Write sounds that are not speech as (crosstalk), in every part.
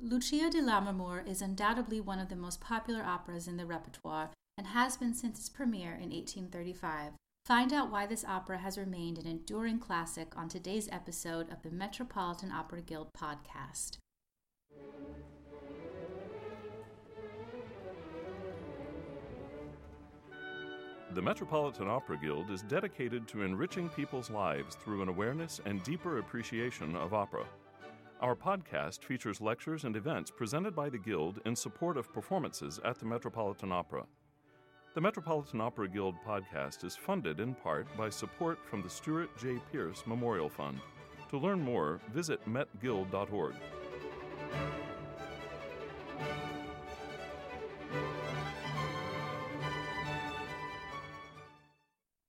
Lucia di Lammermoor is undoubtedly one of the most popular operas in the repertoire and has been since its premiere in 1835. Find out why this opera has remained an enduring classic on today's episode of the Metropolitan Opera Guild podcast. The Metropolitan Opera Guild is dedicated to enriching people's lives through an awareness and deeper appreciation of opera. Our podcast features lectures and events presented by the Guild in support of performances at the Metropolitan Opera. The Metropolitan Opera Guild podcast is funded in part by support from the Stuart J. Pierce Memorial Fund. To learn more, visit metguild.org.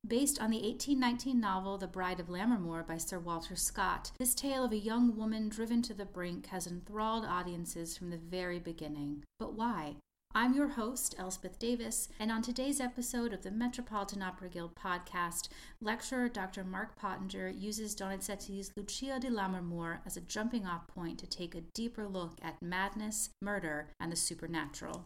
Based on the 1819 novel The Bride of Lammermoor by Sir Walter Scott, this tale of a young woman driven to the brink has enthralled audiences from the very beginning. But why? I'm your host, Elspeth Davis, and on today's episode of the Metropolitan Opera Guild podcast, lecturer Dr. Mark Pottinger uses Donizetti's Lucia di Lammermoor as a jumping off point to take a deeper look at madness, murder, and the supernatural.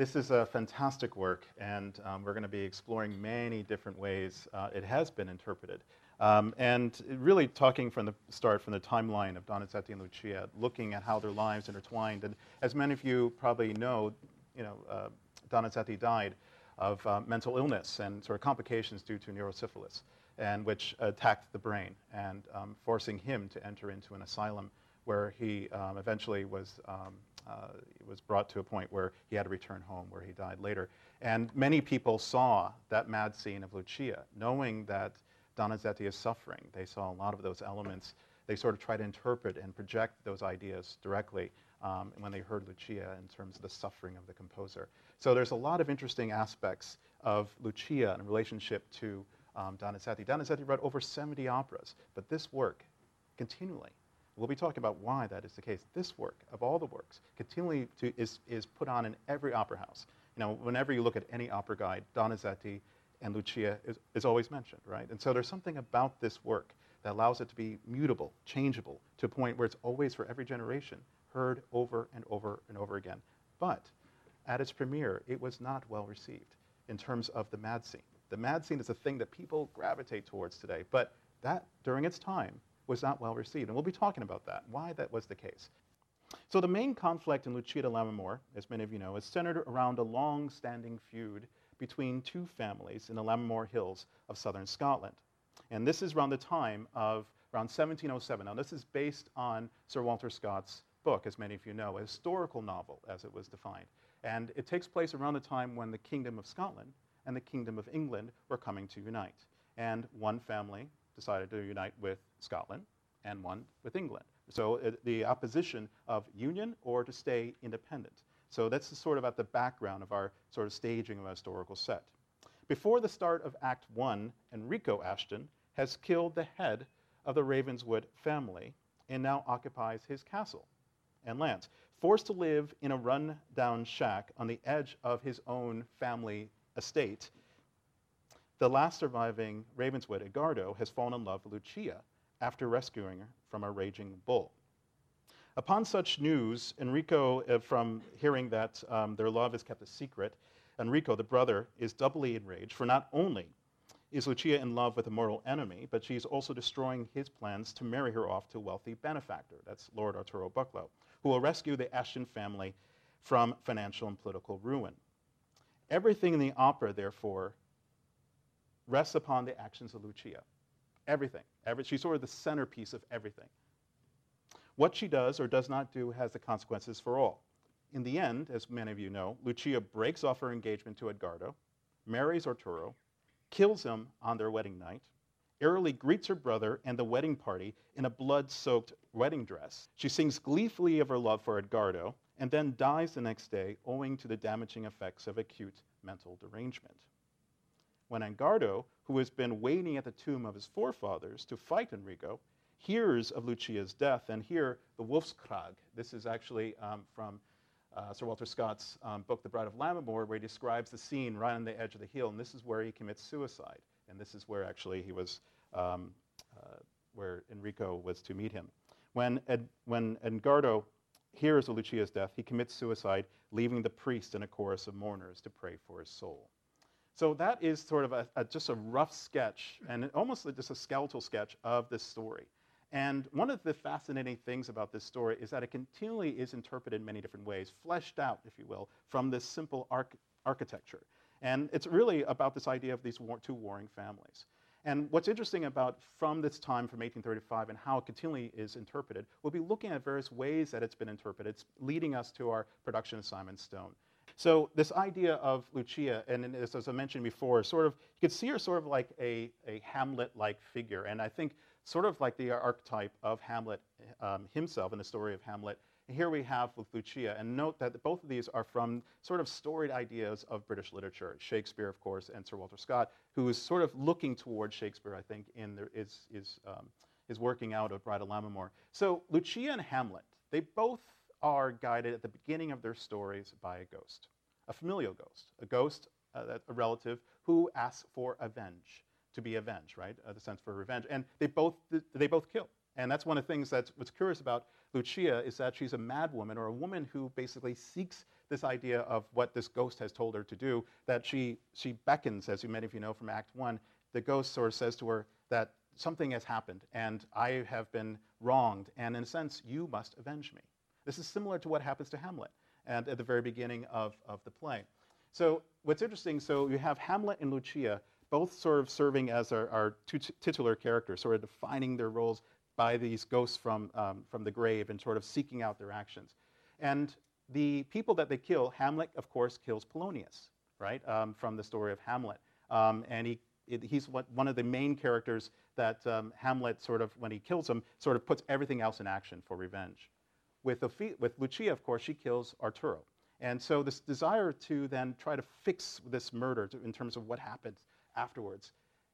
This is a fantastic work, and um, we're going to be exploring many different ways uh, it has been interpreted. Um, and really talking from the start, from the timeline of Donizetti and Lucia, looking at how their lives intertwined. And as many of you probably know, you know, uh, Donizetti died of uh, mental illness and sort of complications due to neurosyphilis, and which attacked the brain and um, forcing him to enter into an asylum where he um, eventually was um, was brought to a point where he had to return home, where he died later. And many people saw that mad scene of Lucia, knowing that Donizetti is suffering. They saw a lot of those elements. They sort of try to interpret and project those ideas directly um, when they heard Lucia in terms of the suffering of the composer. So there's a lot of interesting aspects of Lucia in relationship to um, Donizetti. Donizetti wrote over 70 operas, but this work continually We'll be talking about why that is the case. This work, of all the works, continually to, is, is put on in every opera house. You know, whenever you look at any opera guide, Donizetti and Lucia is, is always mentioned, right? And so there's something about this work that allows it to be mutable, changeable, to a point where it's always for every generation heard over and over and over again. But at its premiere, it was not well received in terms of the mad scene. The mad scene is a thing that people gravitate towards today, but that, during its time, was not well received. And we'll be talking about that, why that was the case. So the main conflict in Lucia di Lammermoor, as many of you know, is centered around a long-standing feud between two families in the Lammermoor Hills of southern Scotland. And this is around the time of around 1707. Now this is based on Sir Walter Scott's book, as many of you know, a historical novel as it was defined. And it takes place around the time when the Kingdom of Scotland and the Kingdom of England were coming to unite. And one family decided to unite with Scotland and one with England. So uh, the opposition of union or to stay independent. So that's sort of at the background of our sort of staging of a historical set. Before the start of Act One, Enrico Ashton has killed the head of the Ravenswood family and now occupies his castle and lands. Forced to live in a run-down shack on the edge of his own family estate, the last surviving Ravenswood, Edgardo, has fallen in love with Lucia after rescuing her from a raging bull. Upon such news, Enrico, uh, from hearing that um, their love is kept a secret, Enrico, the brother, is doubly enraged, for not only is Lucia in love with a mortal enemy, but she's also destroying his plans to marry her off to a wealthy benefactor, that's Lord Arturo Bucklaw, who will rescue the Ashton family from financial and political ruin. Everything in the opera, therefore, rests upon the actions of Lucia. Everything. Every, she's sort of the centerpiece of everything. What she does or does not do has the consequences for all. In the end, as many of you know, Lucia breaks off her engagement to Edgardo, marries Arturo, kills him on their wedding night, airily greets her brother and the wedding party in a blood soaked wedding dress. She sings gleefully of her love for Edgardo and then dies the next day owing to the damaging effects of acute mental derangement when Edgardo, who has been waiting at the tomb of his forefathers to fight Enrico, hears of Lucia's death, and here the Wolf's Crag, this is actually um, from uh, Sir Walter Scott's um, book, The Bride of Lammermoor, where he describes the scene right on the edge of the hill, and this is where he commits suicide, and this is where actually he was, um, uh, where Enrico was to meet him. When, Ed, when Edgardo hears of Lucia's death, he commits suicide, leaving the priest and a chorus of mourners to pray for his soul. So that is sort of a, a, just a rough sketch and almost just a skeletal sketch of this story. And one of the fascinating things about this story is that it continually is interpreted in many different ways, fleshed out, if you will, from this simple arch- architecture. And it's really about this idea of these war- two warring families. And what's interesting about from this time from 1835 and how it continually is interpreted, we'll be looking at various ways that it's been interpreted, it's leading us to our production Simon Stone. So this idea of Lucia, and as, as I mentioned before, sort of you could see her sort of like a, a Hamlet-like figure, and I think sort of like the archetype of Hamlet um, himself in the story of Hamlet. And here we have with Lucia, and note that both of these are from sort of storied ideas of British literature. Shakespeare, of course, and Sir Walter Scott, who is sort of looking towards Shakespeare, I think, in is, is, um, is working out of Bride of Lammermoor. So Lucia and Hamlet, they both are guided at the beginning of their stories by a ghost, a familial ghost, a ghost, uh, a relative who asks for avenge to be avenged, right? Uh, the sense for revenge. And they both, they both kill. And that's one of the things that's what's curious about Lucia is that she's a mad woman or a woman who basically seeks this idea of what this ghost has told her to do, that she, she beckons, as you many of you know from Act 1, the ghost sort of says to her that something has happened and I have been wronged, and in a sense, you must avenge me. This is similar to what happens to Hamlet and at the very beginning of, of the play. So what's interesting, so you have Hamlet and Lucia both sort of serving as our, our titular characters, sort of defining their roles by these ghosts from, um, from the grave and sort of seeking out their actions. And the people that they kill, Hamlet, of course, kills Polonius, right, um, from the story of Hamlet. Um, and he, it, he's one of the main characters that um, Hamlet sort of, when he kills him, sort of puts everything else in action for revenge. With, with Lucia, of course, she kills Arturo. And so this desire to then try to fix this murder to, in terms of what happened afterwards.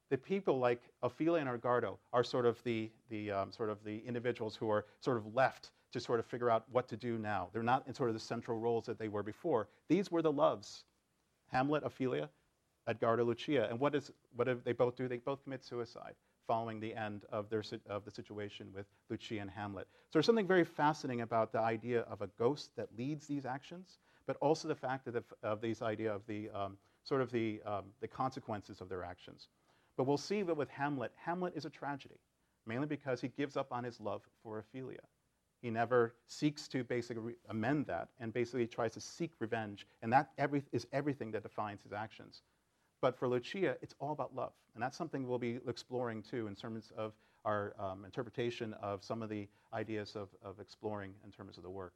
The people like Ophelia and Edgardo are sort of the, the um, sort of the individuals who are sort of left to sort of figure out what to do now. They're not in sort of the central roles that they were before. These were the loves. Hamlet, Ophelia, Edgardo, Lucia. And what, is, what do they both do? They both commit suicide following the end of, their, of the situation with Lucia and Hamlet. So there's something very fascinating about the idea of a ghost that leads these actions, but also the fact that the, of this idea of the um, sort of the, um, the consequences of their actions. But we'll see that with Hamlet, Hamlet is a tragedy, mainly because he gives up on his love for Ophelia. He never seeks to basically amend that and basically tries to seek revenge, and that every, is everything that defines his actions. But for Lucia, it's all about love, and that's something we'll be exploring too in terms of our um, interpretation of some of the ideas of, of exploring in terms of the work.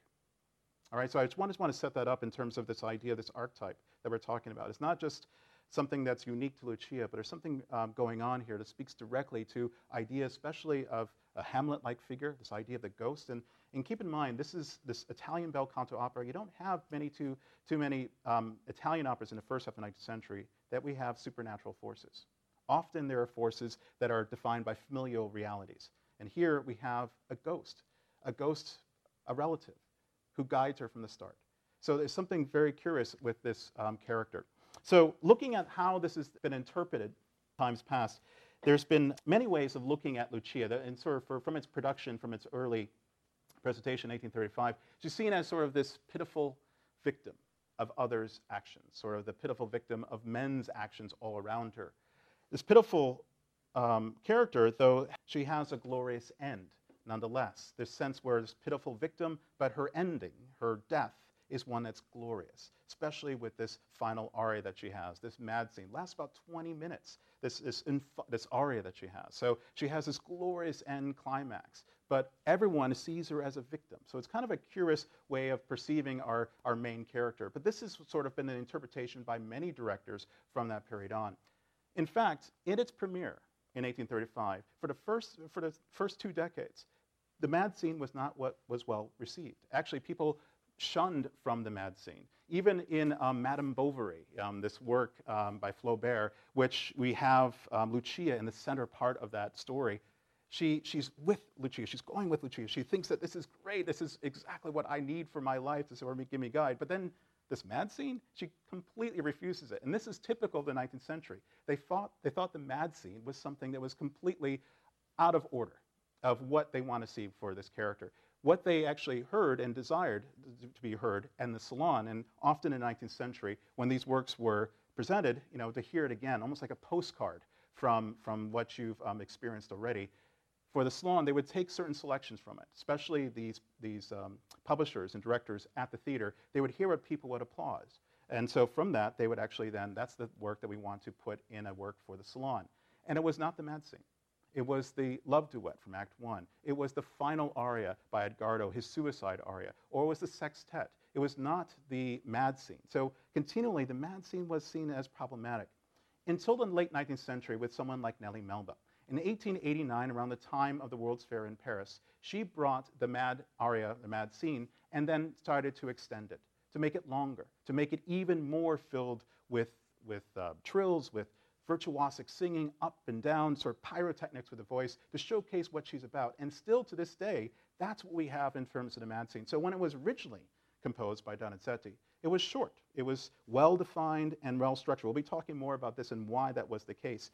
All right, so I just want, just want to set that up in terms of this idea, this archetype that we're talking about. It's not just something that's unique to Lucia, but there's something um, going on here that speaks directly to ideas, especially of a Hamlet-like figure, this idea of the ghost. And, and keep in mind, this is this Italian bel canto opera. You don't have many too, too many um, Italian operas in the first half of the 19th century that we have supernatural forces. Often there are forces that are defined by familial realities. And here we have a ghost, a ghost, a relative, who guides her from the start. So there's something very curious with this um, character. So looking at how this has been interpreted times past, there's been many ways of looking at Lucia, and sort of for, from its production, from its early presentation, 1835, she's seen as sort of this pitiful victim of others' actions, sort of the pitiful victim of men's actions all around her. This pitiful um, character, though, she has a glorious end nonetheless. This sense where this pitiful victim, but her ending, her death, is one that's glorious, especially with this final aria that she has. This mad scene lasts about 20 minutes, this, this, inf- this aria that she has. So she has this glorious end climax, but everyone sees her as a victim. So it's kind of a curious way of perceiving our, our main character. But this has sort of been an interpretation by many directors from that period on. In fact, in its premiere in 1835, for the first, for the first two decades, the mad scene was not what was well received. Actually, people shunned from the mad scene. Even in um, Madame Bovary, um, this work um, by Flaubert, which we have um, Lucia in the center part of that story, she, she's with Lucia. She's going with Lucia. She thinks that this is great. This is exactly what I need for my life to sort of give me guide. But then this mad scene, she completely refuses it. And this is typical of the 19th century. They thought, they thought the mad scene was something that was completely out of order of what they want to see for this character. What they actually heard and desired to be heard in the salon, and often in the 19th century, when these works were presented, you know, to hear it again, almost like a postcard from, from what you've um, experienced already. For the salon, they would take certain selections from it, especially these, these um, publishers and directors at the theater. They would hear what people would applaud. And so from that, they would actually then, that's the work that we want to put in a work for the salon. And it was not the mad scene. It was the love duet from Act One. It was the final aria by Edgardo, his suicide aria. Or it was the sextet. It was not the mad scene. So continually, the mad scene was seen as problematic until the late 19th century with someone like Nellie Melba. In 1889, around the time of the World's Fair in Paris, she brought the mad aria, the mad scene, and then started to extend it, to make it longer, to make it even more filled with, with uh, trills, with virtuosic singing up and down, sort of pyrotechnics with the voice to showcase what she's about. And still to this day, that's what we have in terms of the mad scene. So when it was originally composed by Donizetti, it was short. It was well defined and well structured. We'll be talking more about this and why that was the case.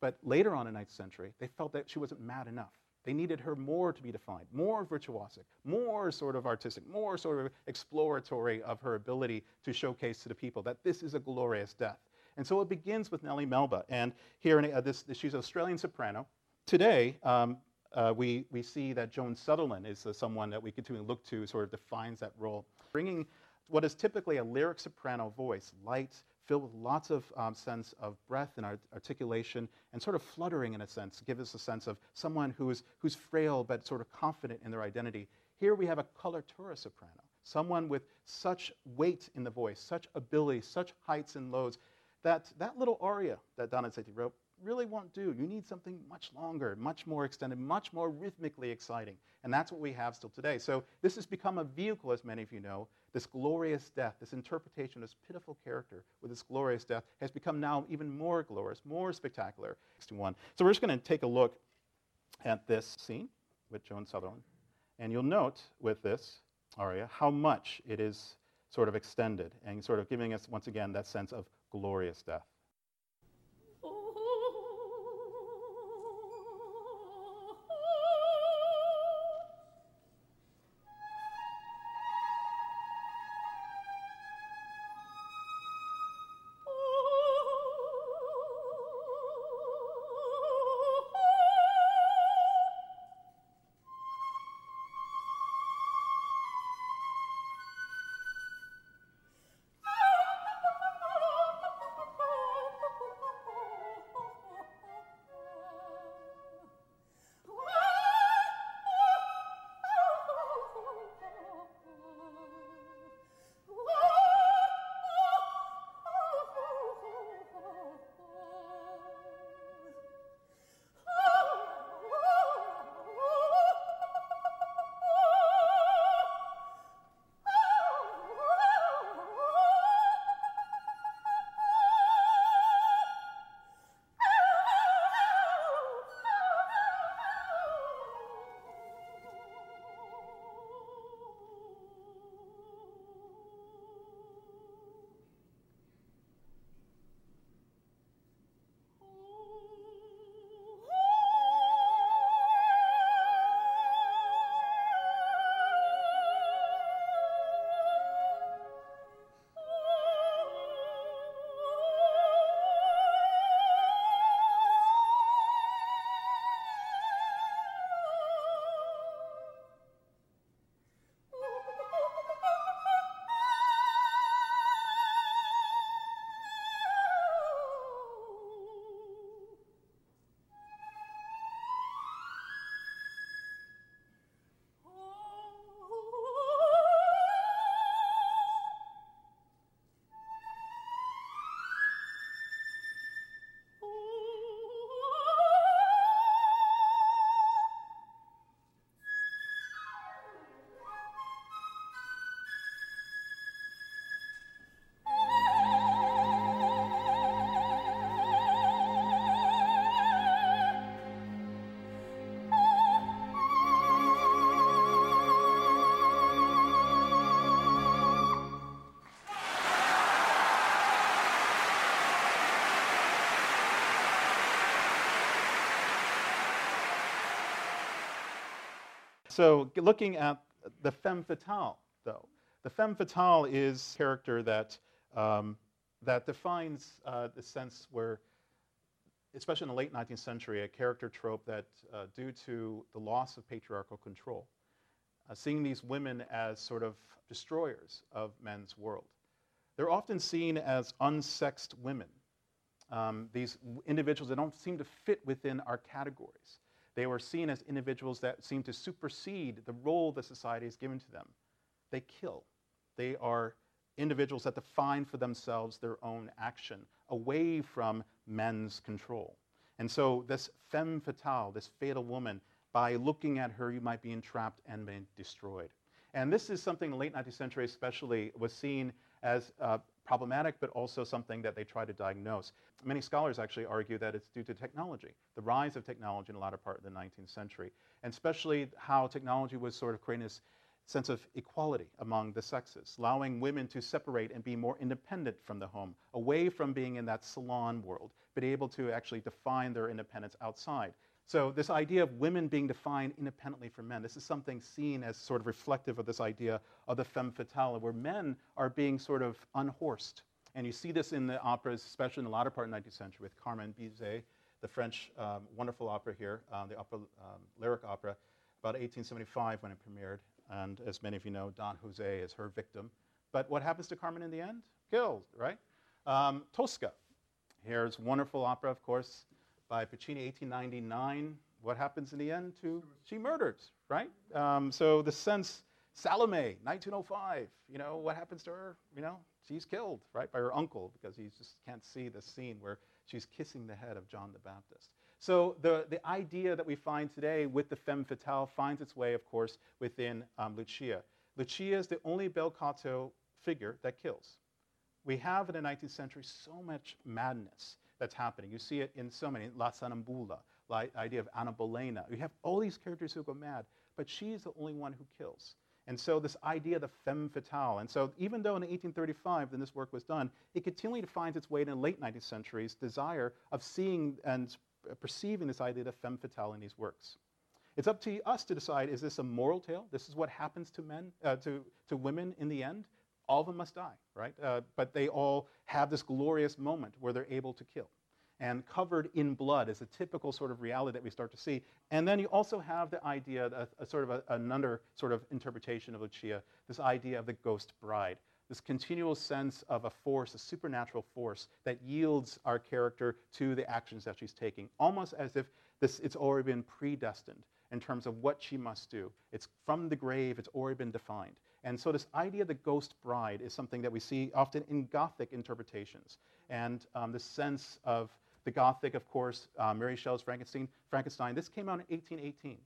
But later on in the 9th century, they felt that she wasn't mad enough. They needed her more to be defined, more virtuosic, more sort of artistic, more sort of exploratory of her ability to showcase to the people that this is a glorious death. And so it begins with Nellie Melba. And here, in, uh, this, she's an Australian soprano. Today, um, uh, we, we see that Joan Sutherland is uh, someone that we continue to look to, sort of defines that role. Bringing what is typically a lyric soprano voice, light, filled with lots of um, sense of breath and art- articulation, and sort of fluttering in a sense, give us a sense of someone who is, who's frail but sort of confident in their identity. Here we have a coloratura soprano, someone with such weight in the voice, such ability, such heights and lows, that that little aria that Donizetti wrote really won't do. You need something much longer, much more extended, much more rhythmically exciting. And that's what we have still today. So this has become a vehicle, as many of you know. This glorious death, this interpretation of this pitiful character with this glorious death has become now even more glorious, more spectacular. So we're just going to take a look at this scene with Joan Sutherland. And you'll note with this aria how much it is sort of extended and sort of giving us, once again, that sense of glorious death. So looking at the femme fatale, though. The femme fatale is a character that, um, that defines uh, the sense where, especially in the late 19th century, a character trope that, uh, due to the loss of patriarchal control, uh, seeing these women as sort of destroyers of men's world. They're often seen as unsexed women, um, these individuals that don't seem to fit within our categories. They were seen as individuals that seem to supersede the role the society has given to them. They kill. They are individuals that define for themselves their own action away from men's control. And so, this femme fatale, this fatal woman, by looking at her, you might be entrapped and destroyed. And this is something the late 19th century, especially, was seen as uh, problematic, but also something that they try to diagnose. Many scholars actually argue that it's due to technology, the rise of technology in the latter part of the 19th century, and especially how technology was sort of creating this sense of equality among the sexes, allowing women to separate and be more independent from the home, away from being in that salon world, but able to actually define their independence outside. So, this idea of women being defined independently from men, this is something seen as sort of reflective of this idea of the femme fatale, where men are being sort of unhorsed. And you see this in the operas, especially in the latter part of the 19th century, with Carmen Bizet, the French um, wonderful opera here, um, the opera, um, lyric opera, about 1875 when it premiered. And as many of you know, Don Jose is her victim. But what happens to Carmen in the end? Killed, right? Um, Tosca. Here's wonderful opera, of course, by Puccini, 1899. What happens in the end to? She murders, right? Um, so the sense, Salome, 1905, you know, what happens to her? You know, she's killed, right, by her uncle because he just can't see the scene where she's kissing the head of John the Baptist. So the, the idea that we find today with the femme fatale finds its way, of course, within um, Lucia. Lucia is the only bel canto figure that kills. We have in the 19th century so much madness that's happening. You see it in so many, La Sonnambula, the idea of Anna Bolena. You have all these characters who go mad, but she's the only one who kills. And so this idea of the femme fatale, and so even though in 1835 when this work was done, it continually finds its way in the late 19th century's desire of seeing and perceiving this idea of femme fatale in these works. It's up to us to decide, is this a moral tale? This is what happens to men, uh, to, to women in the end? All of them must die, right? Uh, but they all have this glorious moment where they're able to kill. And covered in blood is a typical sort of reality that we start to see. And then you also have the idea, a, a sort of a, another sort of interpretation of Lucia, this idea of the ghost bride, this continual sense of a force, a supernatural force that yields our character to the actions that she's taking, almost as if this, it's already been predestined in terms of what she must do. It's from the grave, it's already been defined. And so this idea of the ghost bride is something that we see often in Gothic interpretations. And um, this sense of the Gothic, of course, uh, Mary Shelley's Frankenstein, Frankenstein, this came out in 1818.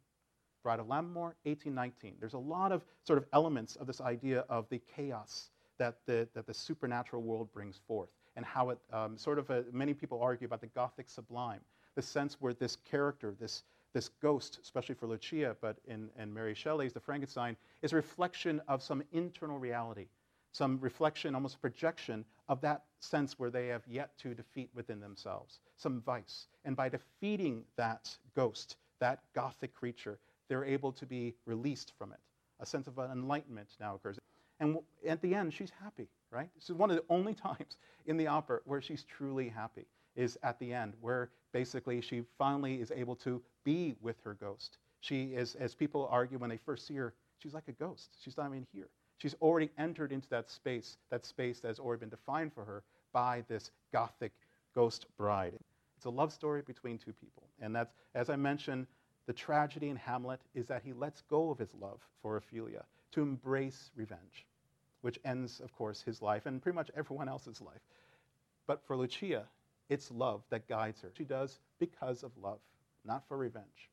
Bride of Lammermoor, 1819. There's a lot of sort of elements of this idea of the chaos that the, that the supernatural world brings forth and how it um, sort of, uh, many people argue about the Gothic sublime, the sense where this character, this, this ghost, especially for Lucia, but in, in Mary Shelley's The Frankenstein, is a reflection of some internal reality, some reflection, almost projection of that sense where they have yet to defeat within themselves, some vice. And by defeating that ghost, that gothic creature, they're able to be released from it. A sense of enlightenment now occurs. And at the end, she's happy, right? This is one of the only (laughs) times in the opera where she's truly happy is at the end, where basically she finally is able to be with her ghost. She is, as people argue when they first see her, she's like a ghost. She's not even here. She's already entered into that space, that space that has already been defined for her by this gothic ghost bride. It's a love story between two people. And that's, as I mentioned, the tragedy in Hamlet is that he lets go of his love for Ophelia to embrace revenge, which ends, of course, his life and pretty much everyone else's life. But for Lucia, it's love that guides her. She does because of love, not for revenge.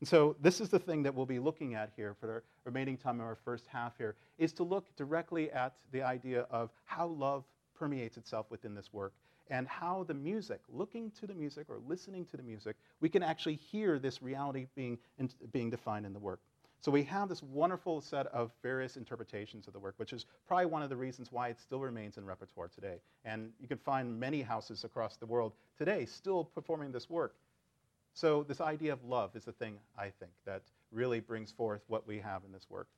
And so this is the thing that we'll be looking at here for the remaining time of our first half here, is to look directly at the idea of how love permeates itself within this work and how the music, looking to the music or listening to the music, we can actually hear this reality being, in, being defined in the work. So we have this wonderful set of various interpretations of the work, which is probably one of the reasons why it still remains in repertoire today. And you can find many houses across the world today still performing this work. So this idea of love is the thing, I think, that really brings forth what we have in this work.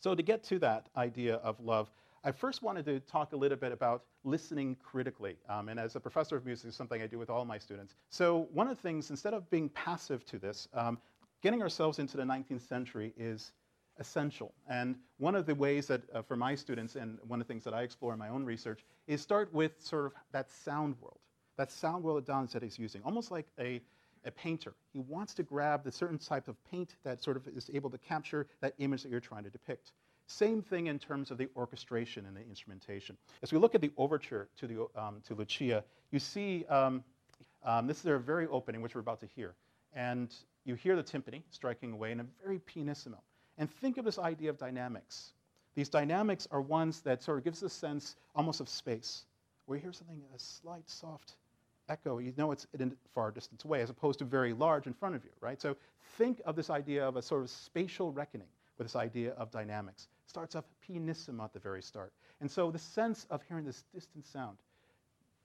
So, to get to that idea of love, I first wanted to talk a little bit about listening critically. Um, and as a professor of music, is something I do with all my students. So, one of the things, instead of being passive to this, um, getting ourselves into the 19th century is essential. And one of the ways that, uh, for my students, and one of the things that I explore in my own research, is start with sort of that sound world. That sound world that Donizetti is using, almost like a, a painter. He wants to grab the certain type of paint that sort of is able to capture that image that you're trying to depict. Same thing in terms of the orchestration and the instrumentation. As we look at the overture to, the, um, to Lucia, you see um, um, this is their very opening, which we're about to hear. And you hear the timpani striking away in a very pianissimo. And think of this idea of dynamics. These dynamics are ones that sort of gives a sense almost of space, where you hear something, a slight soft echo, you know it's in a far distance away, as opposed to very large in front of you, right? So think of this idea of a sort of spatial reckoning with this idea of dynamics. Starts off pianissimo at the very start. And so the sense of hearing this distant sound,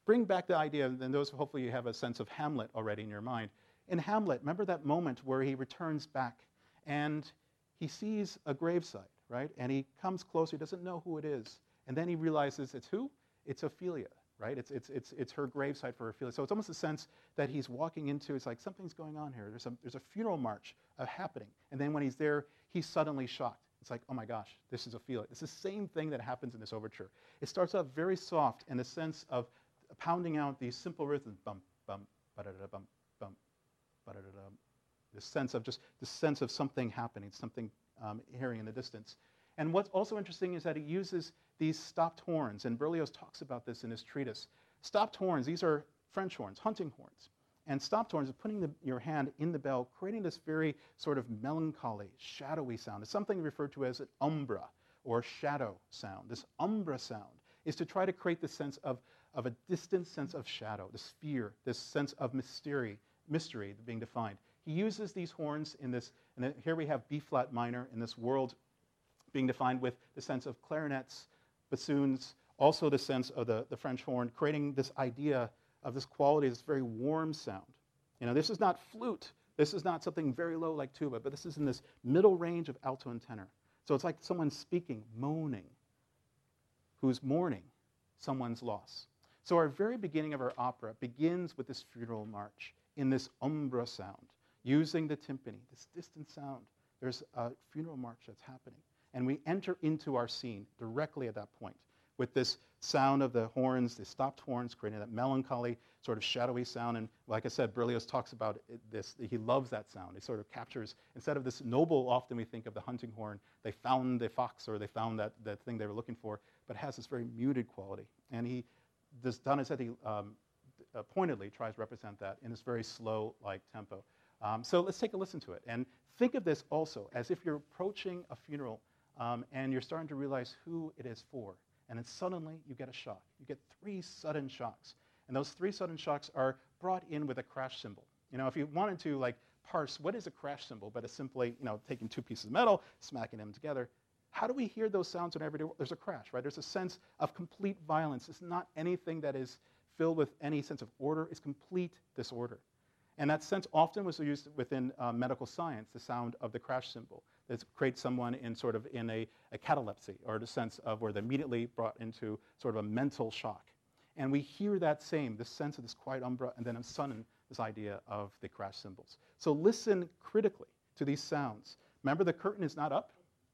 bring back the idea, and then those hopefully you have a sense of Hamlet already in your mind. In Hamlet, remember that moment where he returns back and he sees a gravesite, right? And he comes closer, he doesn't know who it is. And then he realizes it's who? It's Ophelia, right? It's, it's, it's, it's her gravesite for Ophelia. So it's almost a sense that he's walking into, it's like something's going on here. There's a, there's a funeral march uh, happening. And then when he's there, he's suddenly shocked. It's like, oh my gosh, this is Ophelia. It's the same thing that happens in this overture. It starts out very soft in the sense of pounding out these simple rhythms, bum, bum, ba-da-da, bum, bum, ba-da-da, this sense of just the sense of something happening, something um, hearing in the distance. And what's also interesting is that he uses these stopped horns, and Berlioz talks about this in his treatise. Stopped horns, these are French horns, hunting horns. And stopped horns is putting the, your hand in the bell, creating this very sort of melancholy, shadowy sound. It's something referred to as an umbra or shadow sound. This umbra sound is to try to create this sense of, of a distant sense of shadow, this fear, this sense of mystery, mystery being defined. He uses these horns in this, and here we have B flat minor in this world being defined with the sense of clarinets, bassoons, also the sense of the, the French horn, creating this idea of this quality, this very warm sound. You know, this is not flute. This is not something very low like tuba, but this is in this middle range of alto and tenor. So it's like someone speaking, moaning, who's mourning someone's loss. So our very beginning of our opera begins with this funeral march in this umbra sound using the timpani, this distant sound. There's a funeral march that's happening. And we enter into our scene directly at that point with this sound of the horns, the stopped horns, creating that melancholy, sort of shadowy sound. And like I said, Berlioz talks about it, this. He loves that sound. It sort of captures, instead of this noble, often we think of the hunting horn, they found the fox or they found that, that thing they were looking for, but has this very muted quality. And he, this Donizetti um, pointedly tries to represent that in this very slow like tempo. Um, so let's take a listen to it. And think of this also as if you're approaching a funeral um, and you're starting to realize who it is for. And then suddenly you get a shock. You get three sudden shocks. And those three sudden shocks are brought in with a crash cymbal. You know, if you wanted to like parse what is a crash cymbal, but it's simply, you know, taking two pieces of metal, smacking them together, how do we hear those sounds in everyday? There's a crash, right? There's a sense of complete violence. It's not anything that is filled with any sense of order. is complete disorder. And that sense often was used within uh, medical science, the sound of the crash cymbal that creates someone in sort of in a, a catalepsy or the sense of where they're immediately brought into sort of a mental shock. And we hear that same, this sense of this quiet umbra, and then a sudden this idea of the crash cymbals. So listen critically to these sounds. Remember, the curtain is not up,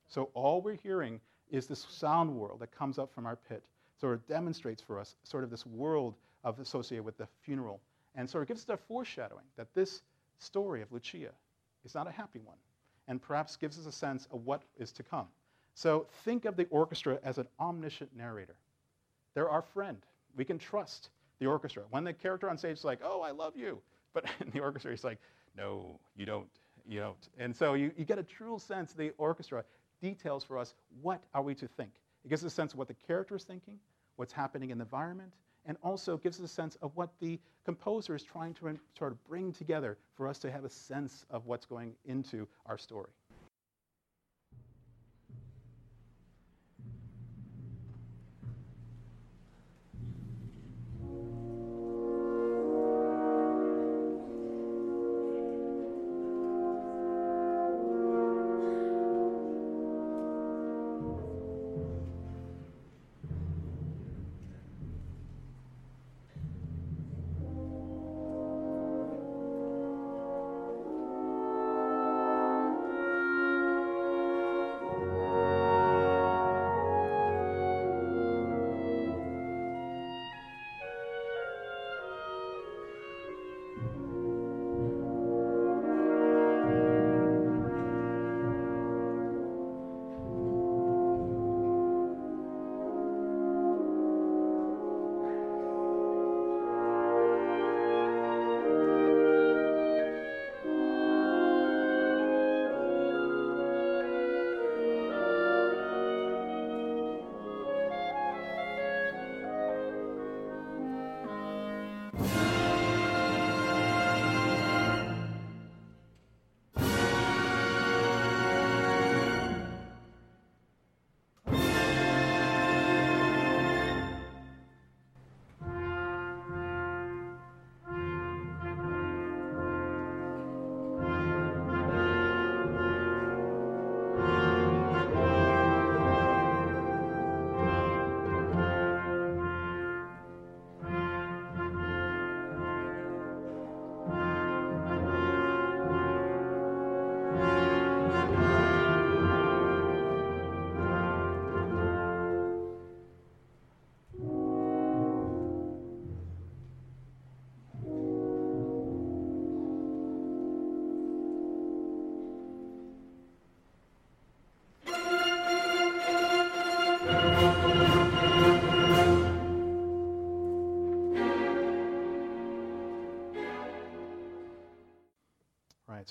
so all we're hearing is this sound world that comes up from our pit. Sort of demonstrates for us sort of this world of associated with the funeral and so it gives us a foreshadowing that this story of Lucia is not a happy one, and perhaps gives us a sense of what is to come. So think of the orchestra as an omniscient narrator. They're our friend. We can trust the orchestra. When the character on stage is like, oh, I love you, (laughs) but in the orchestra he's like, no, you don't, you don't. And so you, you get a true sense the orchestra details for us what are we to think. It gives us a sense of what the character is thinking, what's happening in the environment, and also gives us a sense of what the composer is trying to sort of bring together for us to have a sense of what's going into our story.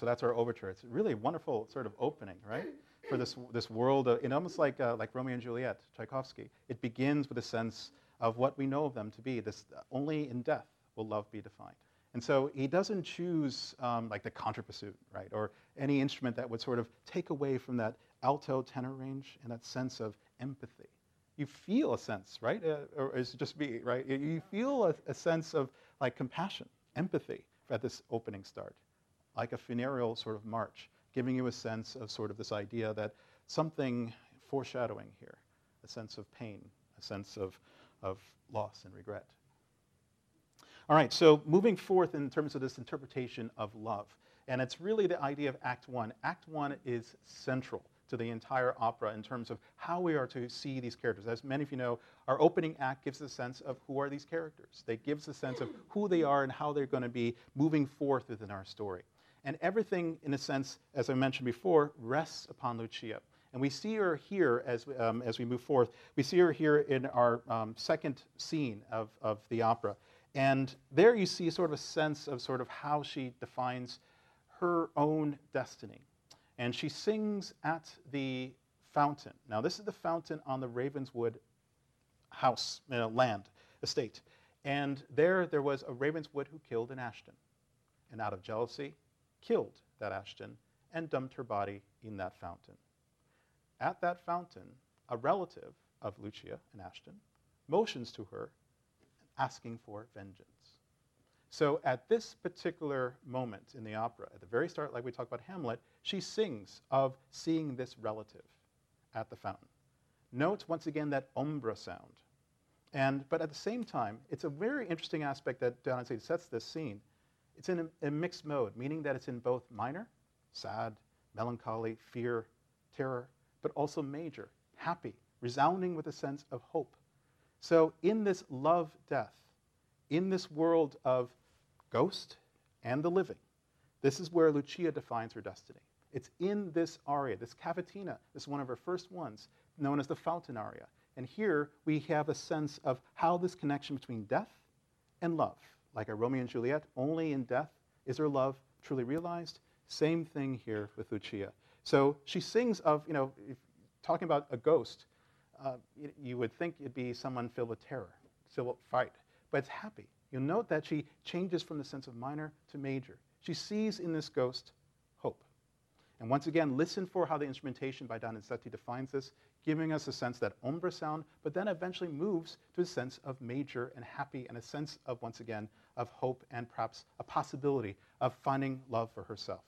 So that's our overture. It's really a wonderful sort of opening, right? For this, this world, of, and almost like, uh, like Romeo and Juliet, Tchaikovsky. It begins with a sense of what we know of them to be. This only in death will love be defined. And so he doesn't choose um, like the contrabassoon, right, or any instrument that would sort of take away from that alto tenor range and that sense of empathy. You feel a sense, right, uh, or is it just me, right? You feel a, a sense of like compassion, empathy at this opening start, like a funereal sort of march, giving you a sense of sort of this idea that something foreshadowing here, a sense of pain, a sense of, of loss and regret. All right, so moving forth in terms of this interpretation of love, and it's really the idea of Act One. Act One is central to the entire opera in terms of how we are to see these characters. As many of you know, our opening act gives a sense of who are these characters. They gives a sense of who they are and how they're going to be moving forth within our story. And everything, in a sense, as I mentioned before, rests upon Lucia. And we see her here as, um, as we move forth. We see her here in our um, second scene of, of the opera. And there you see sort of a sense of sort of how she defines her own destiny and she sings at the fountain. Now, this is the fountain on the Ravenswood house, you know, land, estate. And there, there was a Ravenswood who killed an Ashton. And out of jealousy, killed that Ashton and dumped her body in that fountain. At that fountain, a relative of Lucia and Ashton motions to her asking for vengeance. So at this particular moment in the opera, at the very start, like we talked about Hamlet, she sings of seeing this relative at the fountain. Note once again that ombra sound. And, but at the same time, it's a very interesting aspect that Donizetti sets this scene. It's in a, a mixed mode, meaning that it's in both minor, sad, melancholy, fear, terror, but also major, happy, resounding with a sense of hope. So in this love death, in this world of ghost and the living. This is where Lucia defines her destiny. It's in this aria, this cavatina, this is one of her first ones, known as the fountain aria. And here we have a sense of how this connection between death and love, like a Romeo and Juliet, only in death is her love truly realized. Same thing here with Lucia. So she sings of, you know, talking about a ghost, uh, you would think it'd be someone filled with terror, civil fight, but it's happy. You'll note that she changes from the sense of minor to major. She sees in this ghost hope. And once again, listen for how the instrumentation by Donizetti defines this, giving us a sense that ombra sound, but then eventually moves to a sense of major and happy and a sense of, once again, of hope and perhaps a possibility of finding love for herself.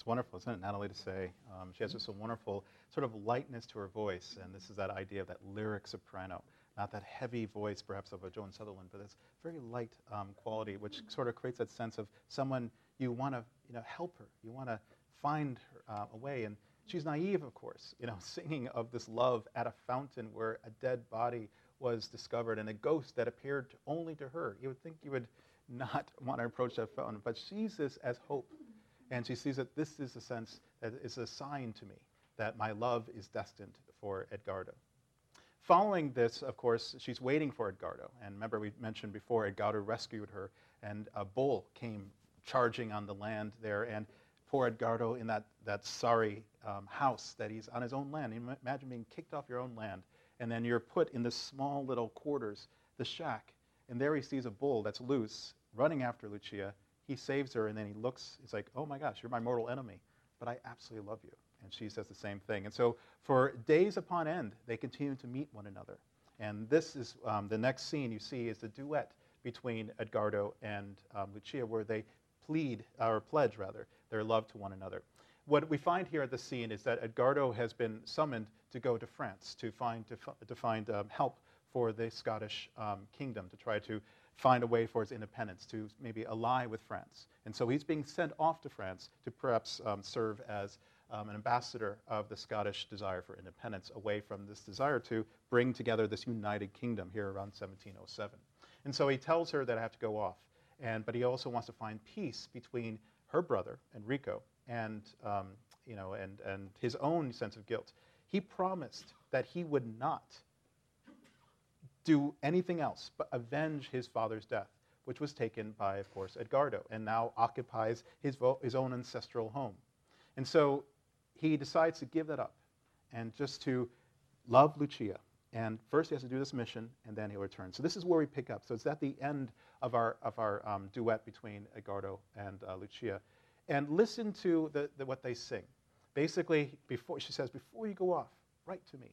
It's wonderful, isn't it, Natalie, to say? Um, she has just a wonderful sort of lightness to her voice, and this is that idea of that lyric soprano, not that heavy voice, perhaps, of a Joan Sutherland, but this very light um, quality, which sort of creates that sense of someone you want to, you know, help her, you want to find her, uh, a way. And she's naive, of course, you know, (laughs) singing of this love at a fountain where a dead body was discovered and a ghost that appeared only to her. You would think you would not (laughs) want to approach that fountain, but she sees this as hope and she sees that this is a sense that is a sign to me that my love is destined for Edgardo. Following this, of course, she's waiting for Edgardo. And remember, we mentioned before, Edgardo rescued her, and a bull came charging on the land there. And poor Edgardo in that, that sorry um, house that he's on his own land. Imagine being kicked off your own land, and then you're put in this small little quarters, the shack. And there he sees a bull that's loose, running after Lucia, he saves her, and then he looks, he's like, oh my gosh, you're my mortal enemy, but I absolutely love you. And she says the same thing. And so for days upon end, they continue to meet one another. And this is um, the next scene you see is the duet between Edgardo and um, Lucia, where they plead, or pledge rather, their love to one another. What we find here at the scene is that Edgardo has been summoned to go to France to find, to, to find um, help for the Scottish um, kingdom, to try to find a way for his independence, to maybe ally with France. And so he's being sent off to France to perhaps um, serve as um, an ambassador of the Scottish desire for independence, away from this desire to bring together this united kingdom here around 1707. And so he tells her that I have to go off. And, but he also wants to find peace between her brother, Enrico, and, um, you know, and, and his own sense of guilt. He promised that he would not do anything else but avenge his father's death, which was taken by, of course, Edgardo, and now occupies his, his own ancestral home. And so he decides to give that up and just to love Lucia. And first he has to do this mission, and then he'll return. So this is where we pick up. So it's at the end of our, of our um, duet between Edgardo and uh, Lucia. And listen to the, the, what they sing. Basically, before, she says, before you go off, write to me.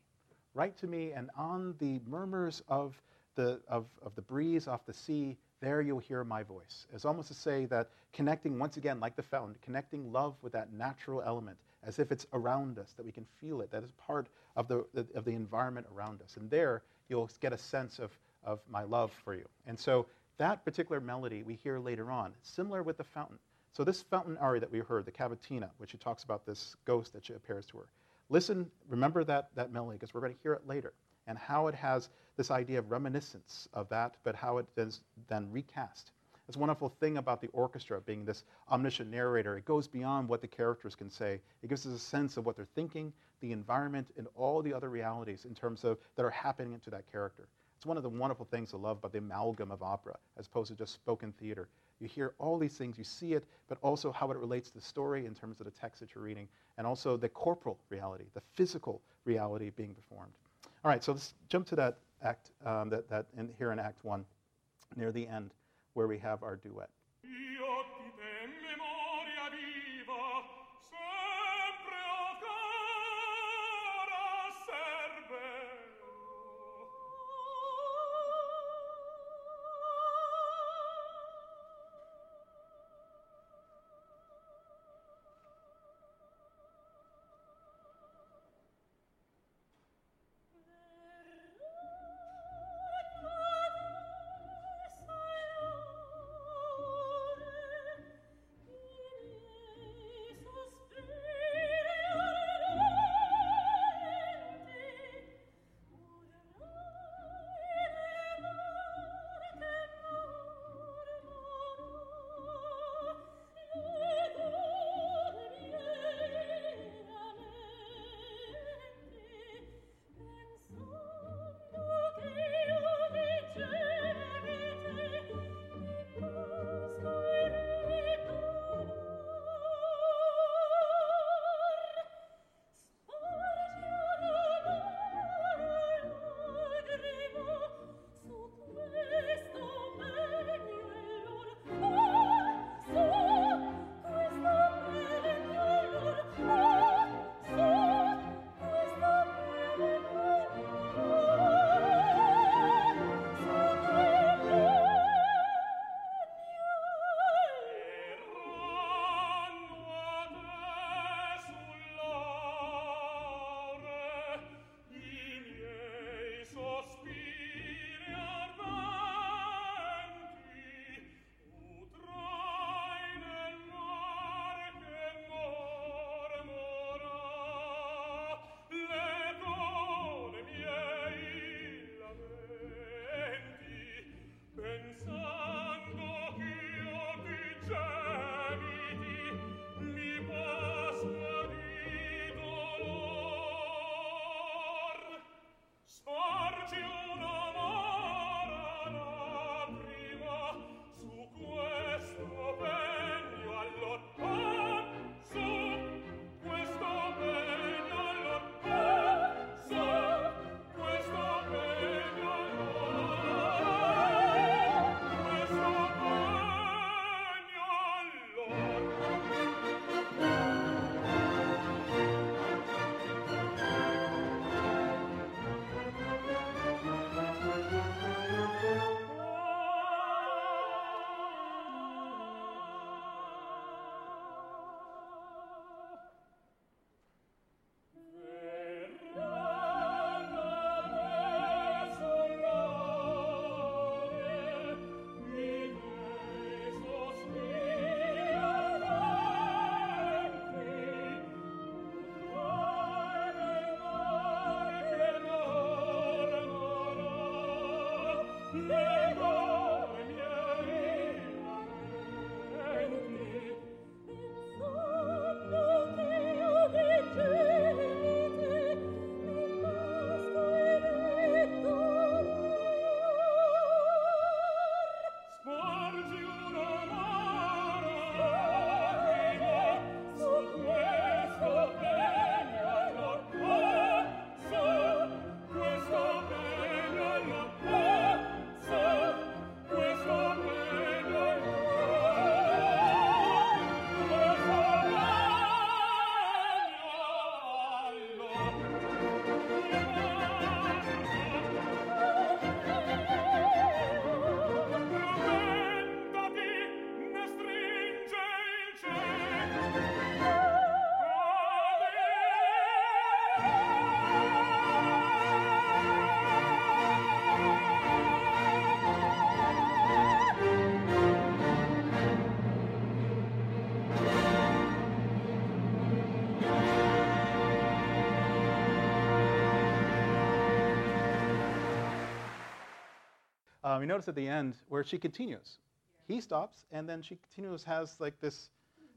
Write to me, and on the murmurs of the, of, of the breeze off the sea, there you'll hear my voice. It's almost to say that connecting, once again, like the fountain, connecting love with that natural element, as if it's around us, that we can feel it, that is part of the, of the environment around us. And there you'll get a sense of, of my love for you. And so that particular melody we hear later on, similar with the fountain. So this fountain aria that we heard, the cavatina, which she talks about this ghost that appears to her, Listen, remember that, that melody because we're going to hear it later and how it has this idea of reminiscence of that, but how it is then recast. It's a wonderful thing about the orchestra being this omniscient narrator. It goes beyond what the characters can say. It gives us a sense of what they're thinking, the environment, and all the other realities in terms of that are happening to that character. It's one of the wonderful things I love about the amalgam of opera as opposed to just spoken theater. You hear all these things, you see it, but also how it relates to the story in terms of the text that you're reading, and also the corporal reality, the physical reality being performed. All right, so let's jump to that act, um, that, that in, here in Act 1, near the end, where we have our duet. Um, you notice at the end where she continues. He stops, and then she continues, has like this,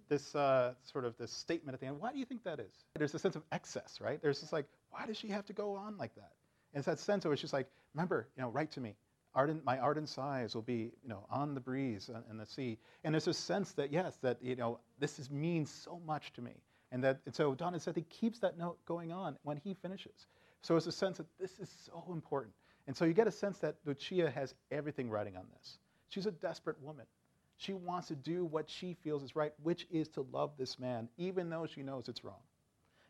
this uh, sort of this statement at the end. Why do you think that is? There's a sense of excess, right? There's just like, why does she have to go on like that? And it's that sense of it's just like, remember, you know, write to me. Ardent, my ardent sighs will be, you know, on the breeze and the sea. And there's a sense that yes, that you know, this is, means so much to me, and that and so Donizetti keeps that note going on when he finishes. So it's a sense that this is so important. And so you get a sense that Lucia has everything riding on this. She's a desperate woman. She wants to do what she feels is right, which is to love this man, even though she knows it's wrong.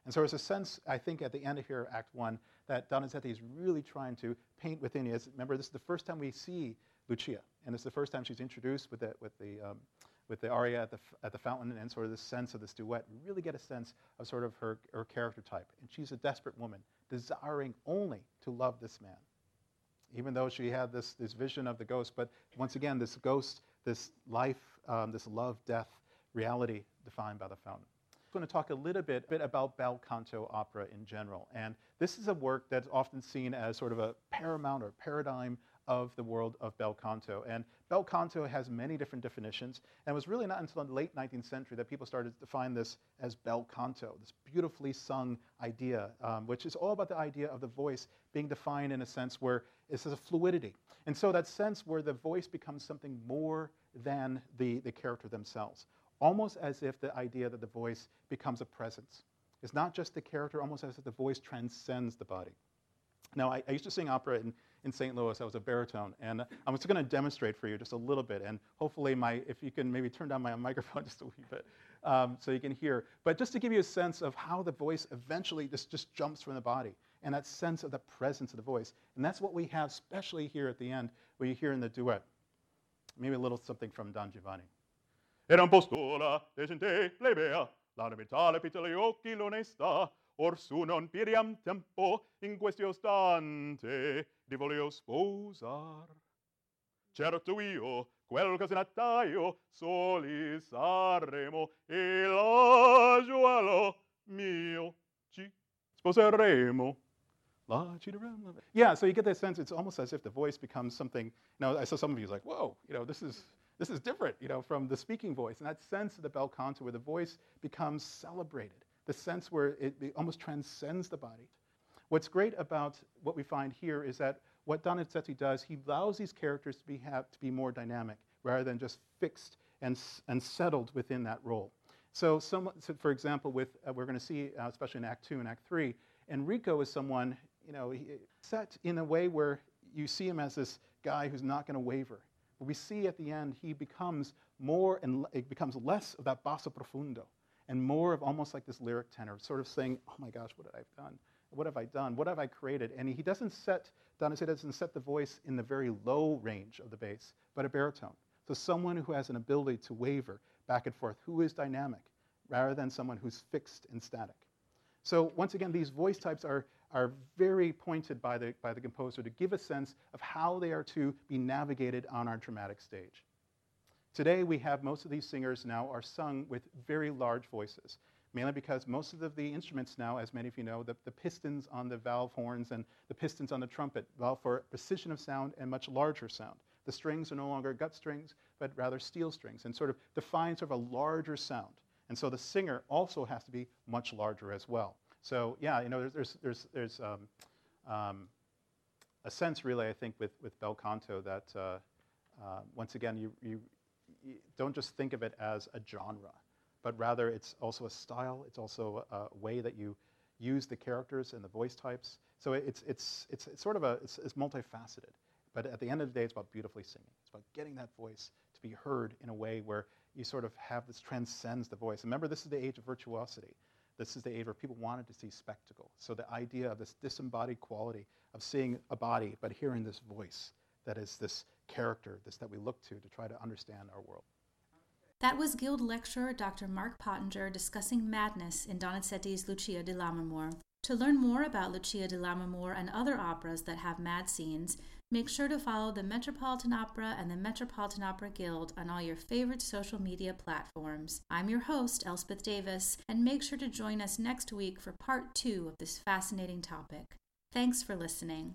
And so there's a sense, I think, at the end of here, Act One, that Donizetti is really trying to paint within you. Remember, this is the first time we see Lucia, and it's the first time she's introduced with the, with the, um, with the aria at the, at the fountain and sort of this sense of this duet. You really get a sense of sort of her, her character type. And she's a desperate woman, desiring only to love this man even though she had this, this vision of the ghost. But once again, this ghost, this life, um, this love, death, reality defined by the fountain. I'm going to talk a little bit, bit about bel canto opera in general. And this is a work that's often seen as sort of a paramount or paradigm of the world of bel canto. And bel canto has many different definitions. And it was really not until the late 19th century that people started to define this as bel canto, this beautifully sung idea, um, which is all about the idea of the voice being defined in a sense where it's a fluidity. And so that sense where the voice becomes something more than the, the character themselves, almost as if the idea that the voice becomes a presence. It's not just the character, almost as if the voice transcends the body. Now, I, I used to sing opera in, in St. Louis. I was a baritone. And I'm just going to demonstrate for you just a little bit. And hopefully, my, if you can maybe turn down my (laughs) microphone just a wee bit um, so you can hear. But just to give you a sense of how the voice eventually just, just jumps from the body and that sense of the presence of the voice. And that's what we have, especially here at the end, where you hear in the duet. Maybe a little something from Don Giovanni. Era un postola, decente, plebea, la vitale pitale occhi l'onesta, or su non piriam tempo in questio stante di voleo sposar. Certo io, quel che se soli saremo, e la giualo mio ci sposeremo. Yeah, so you get that sense, it's almost as if the voice becomes something, you know, I saw some of you like, whoa, you know, this is, this is different, you know, from the speaking voice. And that sense of the bel canto where the voice becomes celebrated, the sense where it, it almost transcends the body. What's great about what we find here is that what Donizetti does, he allows these characters to be, have, to be more dynamic rather than just fixed and, and settled within that role. So, some, so for example, with, uh, we're going to see, uh, especially in Act 2 and Act 3, Enrico is someone, you know, set in a way where you see him as this guy who's not going to waver. But we see at the end he becomes more and it becomes less of that basso profundo and more of almost like this lyric tenor, sort of saying, oh my gosh, what have I done? What have I done? What have I created? And he doesn't set, Donizetti doesn't set the voice in the very low range of the bass, but a baritone. So someone who has an ability to waver back and forth, who is dynamic, rather than someone who's fixed and static. So once again, these voice types are, are very pointed by the, by the composer to give a sense of how they are to be navigated on our dramatic stage. Today, we have most of these singers now are sung with very large voices, mainly because most of the, the instruments now, as many of you know, the, the, pistons on the valve horns and the pistons on the trumpet allow for precision of sound and much larger sound. The strings are no longer gut strings, but rather steel strings, and sort of define sort of a larger sound. And so the singer also has to be much larger as well. So yeah, you know, there's, there's, there's, um, um, a sense really, I think, with, with bel canto that uh, uh, once again, you, you, you, don't just think of it as a genre, but rather it's also a style. It's also a, a way that you use the characters and the voice types. So it's, it's, it's, it's sort of a, it's, it's multifaceted. But at the end of the day, it's about beautifully singing. It's about getting that voice to be heard in a way where you sort of have this transcends the voice. Remember, this is the age of virtuosity. This is the age where people wanted to see spectacle. So the idea of this disembodied quality of seeing a body but hearing this voice that is this character, this that we look to to try to understand our world. That was Guild lecturer Dr. Mark Pottinger discussing madness in Donizetti's Lucia di Lammermoor. To learn more about Lucia di Lammermoor and other operas that have mad scenes, make sure to follow the Metropolitan Opera and the Metropolitan Opera Guild on all your favorite social media platforms. I'm your host, Elspeth Davis, and make sure to join us next week for part two of this fascinating topic. Thanks for listening.